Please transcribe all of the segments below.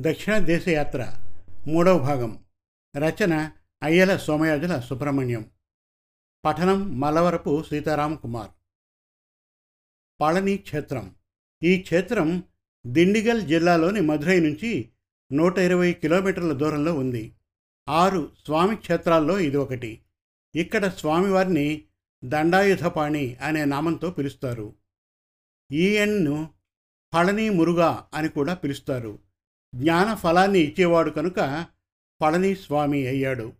దక్షిణ దేశయాత్ర మూడవ భాగం. రచన అయ్యల సోమయాజుల సుబ్రహ్మణ్యం. పఠనం మలవరపు సీతారాం కుమార్. పళని క్షేత్రం ఈ క్షేత్రం దిండిగల్ జిల్లాలోని మధురై నుంచి నూట ఇరవై కిలోమీటర్ల దూరంలో ఉంది. ఆరు స్వామి క్షేత్రాల్లో ఇది ఒకటి. ఇక్కడ స్వామివారిని దండాయుధపాణి అనే నామంతో పిలుస్తారు. ఈయన్ను పళని మురుగా అని కూడా పిలుస్తారు. జ్ఞాన ఫలాన్ని ఇచ్చేవాడు కనుక పళని స్వామి అయ్యాడు.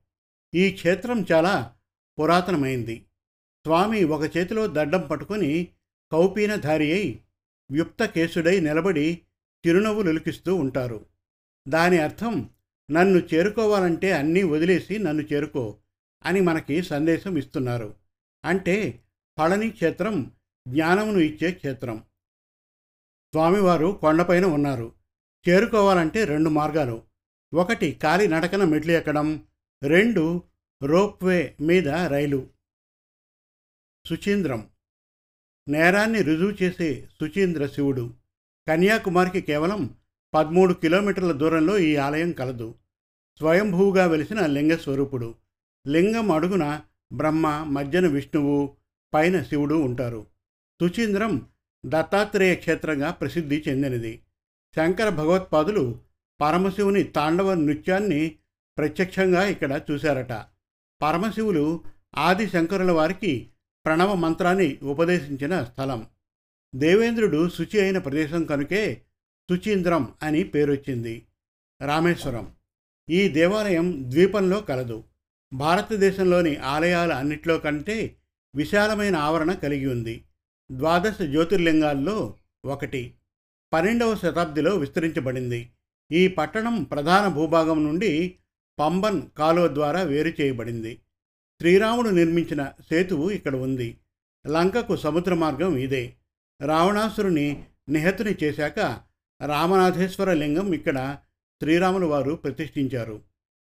ఈ క్షేత్రం చాలా పురాతనమైంది. స్వామి ఒక చేతిలో దడ్డం పట్టుకొని కౌపీనధారి అయి వ్యుప్త కేసుడై నిలబడి చిరునవ్వు లొలికిస్తూ ఉంటారు. దాని అర్థం నన్ను చేరుకోవాలంటే అన్నీ వదిలేసి నన్ను చేరుకో అని మనకి సందేశం ఇస్తున్నారు. అంటే పళని క్షేత్రం జ్ఞానమును ఇచ్చే క్షేత్రం. స్వామివారు కొండపైన ఉన్నారు. చేరుకోవాలంటే రెండు మార్గాలు. ఒకటి కాలి నడకన మెట్లు ఎక్కడం. రెండు రోప్వే మీద రైలు. సుచీంద్రం. నేరాన్ని రుజువు చేసే సుచీంద్ర శివుడు. కన్యాకుమారికి కేవలం పదమూడు కిలోమీటర్ల దూరంలో ఈ ఆలయం కలదు. స్వయంభూగా వెలిసిన లింగ స్వరూపుడు. లింగం అడుగున బ్రహ్మ మధ్యన విష్ణువు పైన శివుడు ఉంటారు. సుచీంద్రం దత్తాత్రేయ క్షేత్రంగా ప్రసిద్ధి చెందినది. శంకర భగవత్పాదులు పరమశివుని తాండవ నృత్యాన్ని ప్రత్యక్షంగా ఇక్కడ చూశారట. పరమశివులు ఆది శంకరుల వారికి ప్రణవ మంత్రాన్ని ఉపదేశించిన స్థలం. దేవేంద్రుడు శుచి అయిన ప్రదేశం కనుకే శుచీంద్రం అని పేరొచ్చింది. రామేశ్వరం. ఈ దేవాలయం ద్వీపంలో కలదు. భారతదేశంలోని ఆలయాల అన్నిట్లో కంటే విశాలమైన ఆవరణ కలిగి ఉంది. ద్వాదశ జ్యోతిర్లింగాల్లో ఒకటి. పన్నెండవ శతాబ్దిలో విస్తరించబడింది. ఈ పట్టణం ప్రధాన భూభాగం నుండి పంబన్ కాలువ ద్వారా వేరు చేయబడింది. శ్రీరాముడు నిర్మించిన సేతువు ఇక్కడ ఉంది. లంకకు సముద్ర మార్గం ఇదే. రావణాసురుని నిహతుని చేశాక రామనాథేశ్వర లింగం ఇక్కడ శ్రీరాములు వారు ప్రతిష్ఠించారు.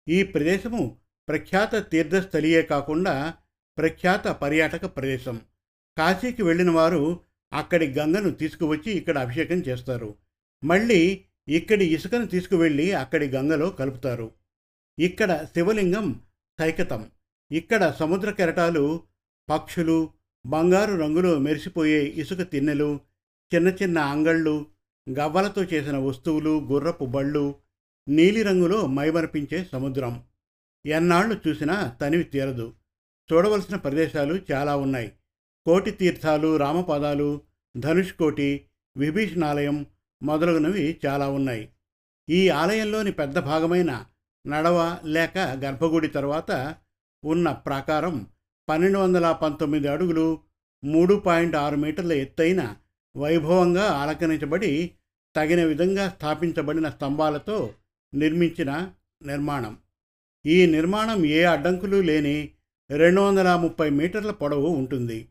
ఈ ప్రదేశము ప్రఖ్యాత తీర్థస్థలియే కాకుండా ప్రఖ్యాత పర్యాటక ప్రదేశం. కాశీకి వెళ్ళిన వారు అక్కడి గంగను తీసుకువచ్చి ఇక్కడ అభిషేకం చేస్తారు. మళ్ళీ ఇక్కడి ఇసుకను తీసుకువెళ్ళి అక్కడి గంగలో కలుపుతారు. ఇక్కడ శివలింగం సైకతం. ఇక్కడ సముద్ర కెరటాలు పక్షులు బంగారు రంగులో మెరిసిపోయే ఇసుక తిన్నెలు చిన్న చిన్న అంగళ్ళు గవ్వలతో చేసిన వస్తువులు గుర్రపు బళ్ళు నీలిరంగులో మైమరపించే సముద్రం. ఎన్నాళ్ళు చూసినా తనివి తీరదు. చూడవలసిన ప్రదేశాలు చాలా ఉన్నాయి. కోటి తీర్థాలు రామపదాలు ధనుష్కోటి విభీషణాలయం మొదలగునవి చాలా ఉన్నాయి. ఈ ఆలయంలోని పెద్ద భాగమైన నడవ లేక గర్భగుడి తర్వాత ఉన్న ప్రాకారం పన్నెండు వందల పంతొమ్మిది అడుగులు మూడు పాయింట్ ఆరు మీటర్ల ఎత్తైన వైభవంగా ఆలకరించబడి తగిన విధంగా స్థాపించబడిన స్తంభాలతో నిర్మించిన నిర్మాణం. ఈ నిర్మాణం ఏ అడ్డంకులు లేని రెండు వందల ముప్పై మీటర్ల పొడవు ఉంటుంది.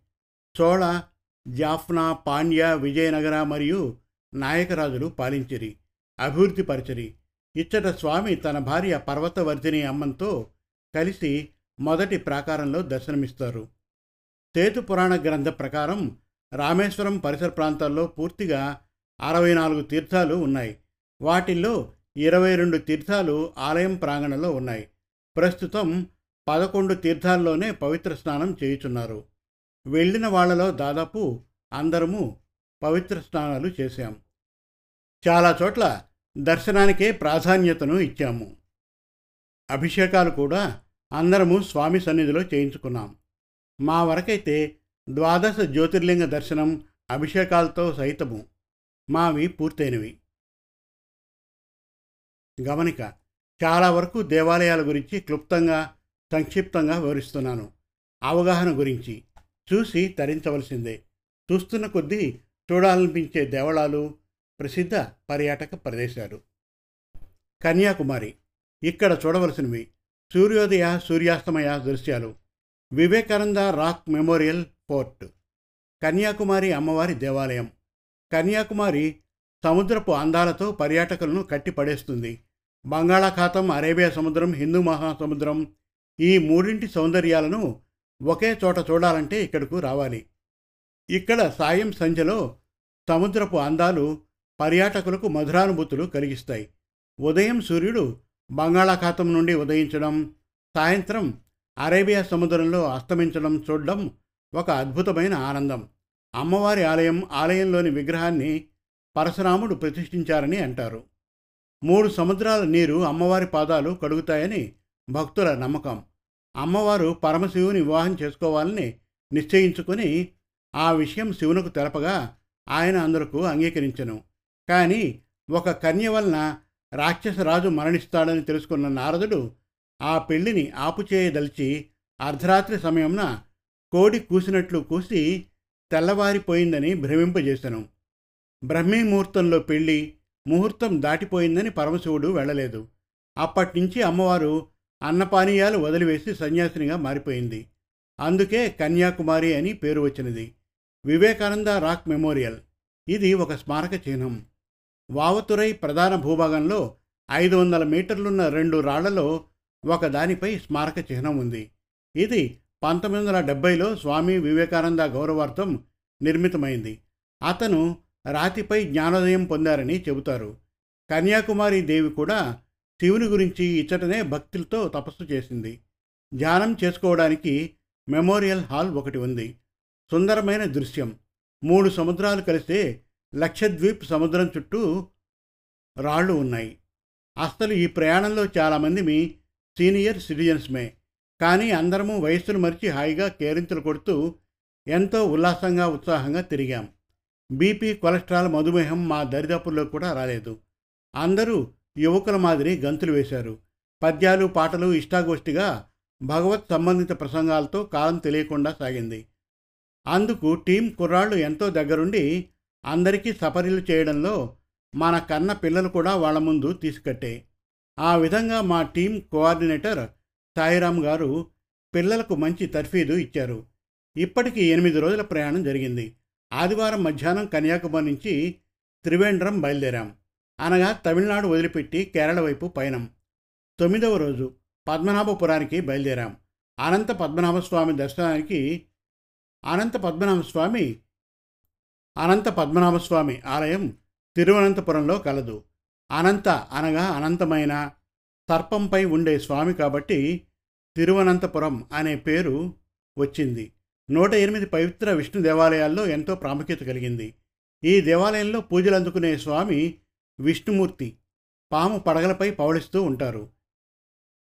చోళ జాఫ్నా పాండ్య విజయనగర మరియు నాయకరాజులు పాలించిరి అభివృద్ధి పరిచిరి. ఇచ్చట స్వామి తన భార్య పర్వతవర్ధిని అమ్మంతో కలిసి మొదటి ప్రాకారంలో దర్శనమిస్తారు. సేతు పురాణ గ్రంథ ప్రకారం రామేశ్వరం పరిసర ప్రాంతాల్లో పూర్తిగా అరవై నాలుగు తీర్థాలు ఉన్నాయి. వాటిల్లో ఇరవై రెండు తీర్థాలు ఆలయం ప్రాంగణంలో ఉన్నాయి. ప్రస్తుతం పదకొండు తీర్థాల్లోనే పవిత్ర స్నానం చేయుచున్నారు. వెళ్ళిన వాళ్ళలో దాదాపు అందరము పవిత్ర స్నానాలు చేశాం చాలా చోట్ల దర్శనానికే ప్రాధాన్యతను ఇచ్చాము. అభిషేకాలు కూడా అందరము స్వామి సన్నిధిలో చేయించుకున్నాం. మా వరకైతే ద్వాదశ జ్యోతిర్లింగ దర్శనం అభిషేకాలతో సహితము మావి పూర్తయినవి. గమనిక చాలా వరకు దేవాలయాల గురించి క్లుప్తంగా సంక్షిప్తంగా వివరిస్తున్నాను. అవగాహన గురించి. చూసి తరించవలసిందే. చూస్తున్న కొద్దీ చూడాలనిపించే దేవళాలు ప్రసిద్ధ పర్యాటక ప్రదేశాలు. కన్యాకుమారి ఇక్కడ చూడవలసినవి సూర్యోదయ సూర్యాస్తమయ దృశ్యాలు Vivekananda rock memorial fort Kanyakumari అమ్మవారి దేవాలయం. కన్యాకుమారి సముద్రపు అందాలతో పర్యాటకులను కట్టిపడేస్తుంది. బంగాళాఖాతం అరేబియా సముద్రం హిందూ మహాసముద్రం ఈ మూడింటి సౌందర్యాలను ఒకే చోట చూడాలంటే ఇక్కడకు రావాలి. ఇక్కడ సాయం సంధ్యలో సముద్రపు అందాలు పర్యాటకులకు మధురానుభూతులు కలిగిస్తాయి. ఉదయం సూర్యుడు బంగాళాఖాతం నుండి ఉదయించడం సాయంత్రం అరేబియా సముద్రంలో అస్తమించడం చూడడం ఒక అద్భుతమైన ఆనందం. అమ్మవారి ఆలయం ఆలయంలోని విగ్రహాన్ని పరశురాముడు ప్రతిష్ఠించారని అంటారు. మూడు సముద్రాల నీరు అమ్మవారి పాదాలు కడుగుతాయని భక్తుల నమ్మకం. అమ్మవారు పరమశివుని వివాహం చేసుకోవాలని నిశ్చయించుకుని ఆ విషయం శివునకు తెలపగా ఆయన అందరకు అంగీకరించను. కానీ ఒక కన్య వలన రాక్షసరాజు మరణిస్తాడని తెలుసుకున్న నారదుడు ఆ పెళ్ళిని ఆపుచేయదలిచి అర్ధరాత్రి సమయంన కోడి కూసినట్లు కూసి తెల్లవారిపోయిందని భ్రమింపజేశను బ్రహ్మీ ముహూర్తంలో పెళ్ళి ముహూర్తం దాటిపోయిందని పరమశివుడు వెళ్ళలేదు. అప్పటినుంచి అమ్మవారు అన్నపానీయాలు వదిలివేసి సన్యాసినిగా మారిపోయింది. అందుకే కన్యాకుమారి అని పేరు వచ్చినది. Vivekananda rock memorial. ఇది ఒక స్మారక చిహ్నం. వావతురై ప్రధాన భూభాగంలో ఐదు వందల మీటర్లున్న రెండు రాళ్ళలో ఒక దానిపై స్మారక చిహ్నం ఉంది. ఇది పంతొమ్మిది వందల డెబ్బైలో స్వామి వివేకానంద గౌరవార్థం నిర్మితమైంది. అతను రాతిపై జ్ఞానోదయం పొందారని చెబుతారు. కన్యాకుమారి దేవి కూడా శివుని గురించి ఇచ్చటనే భక్తులతో తపస్సు చేసింది. ధ్యానం చేసుకోవడానికి మెమోరియల్ హాల్ ఒకటి ఉంది. సుందరమైన దృశ్యం. మూడు సముద్రాలు కలిస్తే లక్షద్వీప్ సముద్రం చుట్టూ రాళ్ళు ఉన్నాయి. అసలు ఈ ప్రయాణంలో చాలామంది మీ సీనియర్ సిటిజన్స్మే. కానీ అందరము వయస్సును మరిచి హాయిగా కేరింతలు కొడుతూ ఎంతో ఉల్లాసంగా ఉత్సాహంగా తిరిగాం. బీపీ కొలెస్ట్రాల్ మధుమేహం మా దరిదాపుల్లో కూడా రాలేదు. అందరూ యువకుల మాదిరి గంతులు వేశారు. పద్యాలు పాటలు ఇష్టాగోష్ఠిగా భగవత్ సంబంధిత ప్రసంగాలతో కాలం తెలియకుండా సాగింది. అందుకు టీం కుర్రాళ్ళు ఎంతో దగ్గరుండి అందరికీ సపరీలు చేయడంలో మన కన్న పిల్లలు కూడా వాళ్ళ ముందు తీసుకట్టే. ఆ విధంగా మా టీం కోఆర్డినేటర్ సాయిరామ్ గారు పిల్లలకు మంచి తర్ఫీదు ఇచ్చారు. ఇప్పటికి ఎనిమిది రోజుల ప్రయాణం జరిగింది. ఆదివారం మధ్యాహ్నం కన్యాకుమారి నుంచి త్రివేంద్రం బయలుదేరాం. అనగా తమిళనాడు వదిలిపెట్టి కేరళ వైపు పయనం. తొమ్మిదవ రోజు పద్మనాభపురానికి బయలుదేరాం. అనంత పద్మనాభస్వామి దర్శనానికి అనంత పద్మనాభస్వామి అనంత పద్మనాభస్వామి ఆలయం తిరువనంతపురంలో కలదు. అనంత అనగా అనంతమైన సర్పంపై ఉండే స్వామి కాబట్టి తిరువనంతపురం అనే పేరు వచ్చింది. నూట ఎనిమిది పవిత్ర విష్ణు దేవాలయాల్లో ఎంతో ప్రాముఖ్యత కలిగింది. ఈ దేవాలయంలో పూజలు అందుకునే స్వామి విష్ణుమూర్తి పాము పడగలపై పవళిస్తూ ఉంటారు.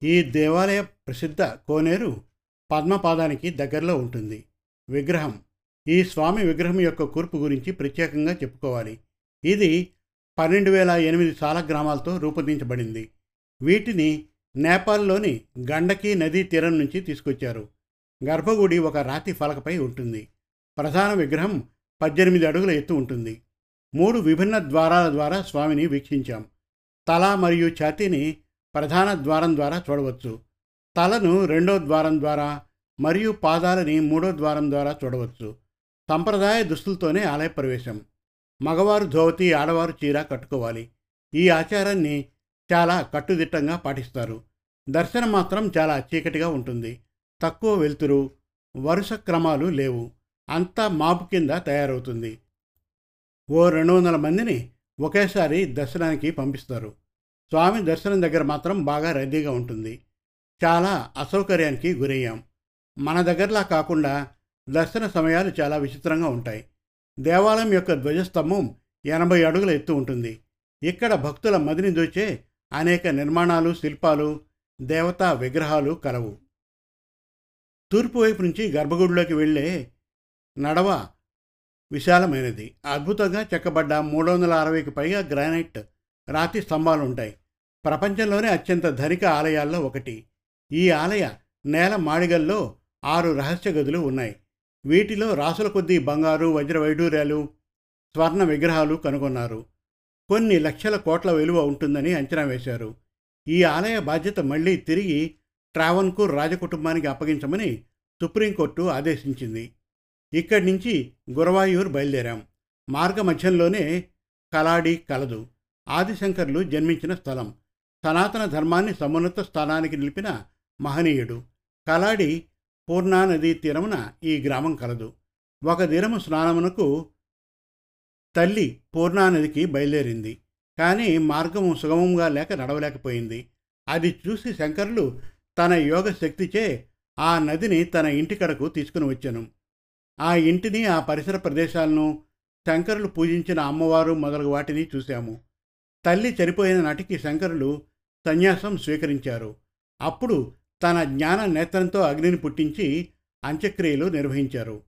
ఈ దేవాలయ ప్రసిద్ధ కోనేరు పద్మపాదానికి దగ్గరలో ఉంటుంది. విగ్రహం. ఈ స్వామి విగ్రహం యొక్క కూర్పు గురించి ప్రత్యేకంగా చెప్పుకోవాలి. ఇది పన్నెండు వేల ఎనిమిది సాల గ్రామాలతో రూపొందించబడింది. వీటిని నేపాల్లోని గండకీ నదీ తీరం నుంచి తీసుకొచ్చారు. గర్భగుడి ఒక రాతి ఫలకపై ఉంటుంది. ప్రధాన విగ్రహం పద్దెనిమిది అడుగుల ఎత్తు ఉంటుంది. మూడు విభిన్న ద్వారాల ద్వారా స్వామిని వీక్షించాం. తల మరియు ఛాతీని ప్రధాన ద్వారం ద్వారా చూడవచ్చు. తలను రెండో ద్వారం ద్వారా మరియు పాదాలని మూడో ద్వారం ద్వారా చూడవచ్చు. సంప్రదాయ దుస్తులతోనే ఆలయ ప్రవేశం. మగవారు ధోవతి ఆడవారు చీర కట్టుకోవాలి. ఈ ఆచారాన్ని చాలా కట్టుదిట్టంగా పాటిస్తారు. దర్శనం మాత్రం చాలా చీకటిగా ఉంటుంది. తక్కువ వెలుతురు వరుస క్రమాలు లేవు. అంతా మాపు కింద తయారవుతుంది. ఓ రెండు వందల మందిని ఒకేసారి దర్శనానికి పంపిస్తారు. స్వామి దర్శనం దగ్గర మాత్రం బాగా రద్దీగా ఉంటుంది. చాలా అసౌకర్యానికి గురయ్యాం. మన దగ్గరలా కాకుండా దర్శన సమయాలు చాలా విచిత్రంగా ఉంటాయి. దేవాలయం యొక్క ధ్వజస్తంభం ఎనభై అడుగుల ఎత్తు ఉంటుంది. ఇక్కడ భక్తుల మదిని దోచే అనేక నిర్మాణాలు శిల్పాలు దేవతా విగ్రహాలు కలవు. తూర్పు వైపు నుంచి గర్భగుడిలోకి వెళ్ళే నడవ విశాలమైనది. అద్భుతంగా చెక్కబడ్డ మూడు వందల అరవైకి పైగా గ్రానైట్ రాతి స్తంభాలు ఉంటాయి ప్రపంచంలోనే అత్యంత ధనిక ఆలయాల్లో ఒకటి. ఈ ఆలయ నేల మాడిగల్లో ఆరు రహస్య గదులు ఉన్నాయి. వీటిలో రాసుల కొద్దీ బంగారు వజ్ర వైడూర్యాలు స్వర్ణ విగ్రహాలు కనుగొన్నారు. కొన్ని లక్షల కోట్ల విలువ ఉంటుందని అంచనా వేశారు. ఈ ఆలయ బాధ్యత మళ్ళీ తిరిగి ట్రావన్కూర్ రాజకుటుంబానికి అప్పగించమని సుప్రీంకోర్టు ఆదేశించింది. ఇక్కడి నుంచి గురవాయూర్ బయలుదేరాం. మార్గ మధ్యంలోనే కలాడి కలదు. ఆదిశంకర్లు జన్మించిన స్థలం. సనాతన ధర్మాన్ని సమున్నత స్థానానికి నిలిపిన మహనీయుడు. కలాడి పూర్ణానదీ తీరమున ఈ గ్రామం కలదు. ఒక దినము స్నానమునకు తల్లి పూర్ణానదికి బయలుదేరింది. కానీ మార్గం సుగమంగా లేక నడవలేకపోయింది. అది చూసి శంకర్లు తన యోగ శక్తిచే ఆ నదిని తన ఇంటికడకు తీసుకుని వచ్చాను. ఆ ఇంటిని ఆ పరిసర ప్రదేశాలను శంకరులు పూజించిన అమ్మవారు మొదలగు వాటిని చూశాము. తల్లి చనిపోయిన నాటికి శంకరులు సన్యాసం స్వీకరించారు. అప్పుడు తన జ్ఞాన నేత్రంతో అగ్నిని పుట్టించి అంత్యక్రియలు నిర్వహించారు.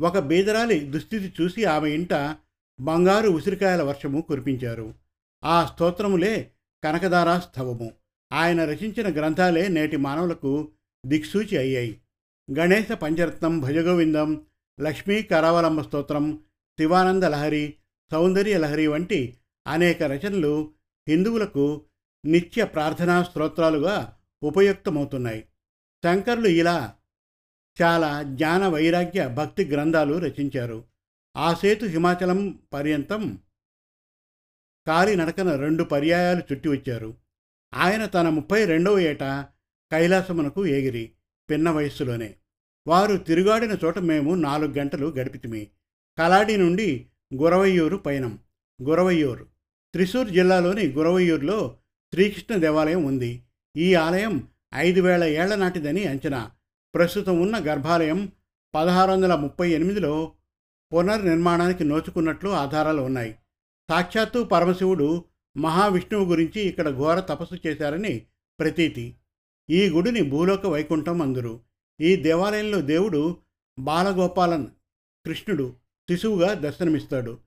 ఒక బీదరాలి దుస్థితి చూసి ఆమె ఇంట బంగారు ఉసిరికాయల వర్షము కురిపించారు. ఆ స్తోత్రములే కనకదారా స్థవము ఆయన రచించిన గ్రంథాలే నేటి మానవులకు దిక్సూచి అయ్యాయి. గణేశ పంచరత్నం భజగోవిందం లక్ష్మీ కరావలమ్మ స్తోత్రం శివానంద లహరి సౌందర్య లహరి వంటి అనేక రచనలు హిందువులకు నిత్య ప్రార్థనా స్తోత్రాలుగా ఉపయుక్తమవుతున్నాయి. శంకరులు ఇలా చాలా జ్ఞాన వైరాగ్య భక్తి గ్రంథాలు రచించారు. ఆ సేతు హిమాచలం పర్యంతం కాలినడకన రెండు పర్యాయాలు చుట్టి వచ్చారు. ఆయన తన ముప్పై రెండవ ఏట కైలాసమునకు ఎగిరి పిన్న వయస్సులోనే. వారు తిరుగాడిన చోట మేము నాలుగు గంటలు గడిపితిమి. కలాడి నుండి గురవయ్యూరు పయనం. గురవయ్యూరు. త్రిశూర్ జిల్లాలోని గురవయ్యూరులో శ్రీకృష్ణ దేవాలయం ఉంది. ఈ ఆలయం ఐదు వేల ఏళ్ళ నాటిదని అంచనా. ప్రస్తుతం ఉన్న గర్భాలయం పదహారు వందల ముప్పై ఎనిమిదిలో పునర్నిర్మాణానికి నోచుకున్నట్లు ఆధారాలు ఉన్నాయి. సాక్షాత్తు పరమశివుడు మహావిష్ణువు గురించి ఇక్కడ ఘోర తపస్సు చేశారని ప్రతీతి. ఈ గుడిని భూలోక వైకుంఠం అందురు. ఈ దేవాలయంలో దేవుడు బాలగోపాలన్ కృష్ణుడు శిశువుగా దర్శనమిస్తాడు.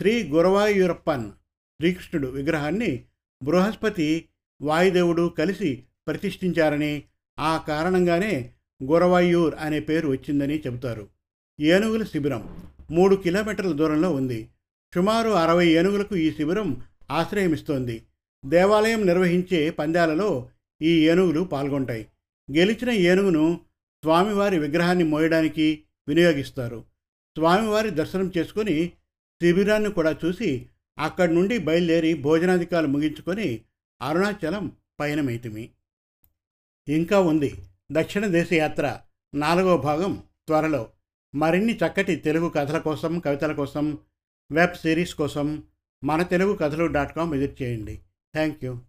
శ్రీ గురవాయూరప్పన్ శ్రీకృష్ణుడు విగ్రహాన్ని బృహస్పతి వాయుదేవుడు కలిసి ప్రతిష్ఠించారని ఆ కారణంగానే గురవాయూర్ అనే పేరు వచ్చిందని చెబుతారు. ఏనుగుల శిబిరం మూడు కిలోమీటర్ల దూరంలో ఉంది. సుమారు అరవై ఏనుగులకు ఈ శిబిరం ఆశ్రయమిస్తోంది. దేవాలయం నిర్వహించే పందాలలో ఈ ఏనుగులు పాల్గొంటాయి. గెలిచిన ఏనుగును స్వామివారి విగ్రహాన్ని మోయడానికి వినియోగిస్తారు. స్వామివారి దర్శనం చేసుకుని శిబిరాన్ని కూడా చూసి అక్కడి నుండి బయలుదేరి భోజనాధికారులు ముగించుకొని అరుణాచలం పయనమైతిమి ఇంకా ఉంది. దక్షిణ దేశ యాత్ర నాలుగో భాగం త్వరలో. మరిన్ని చక్కటి తెలుగు కథల కోసం కవితల కోసం వెబ్ సిరీస్ కోసం మన తెలుగు కథలు డాట్ కామ్ విజిట్ చేయండి. Thank you.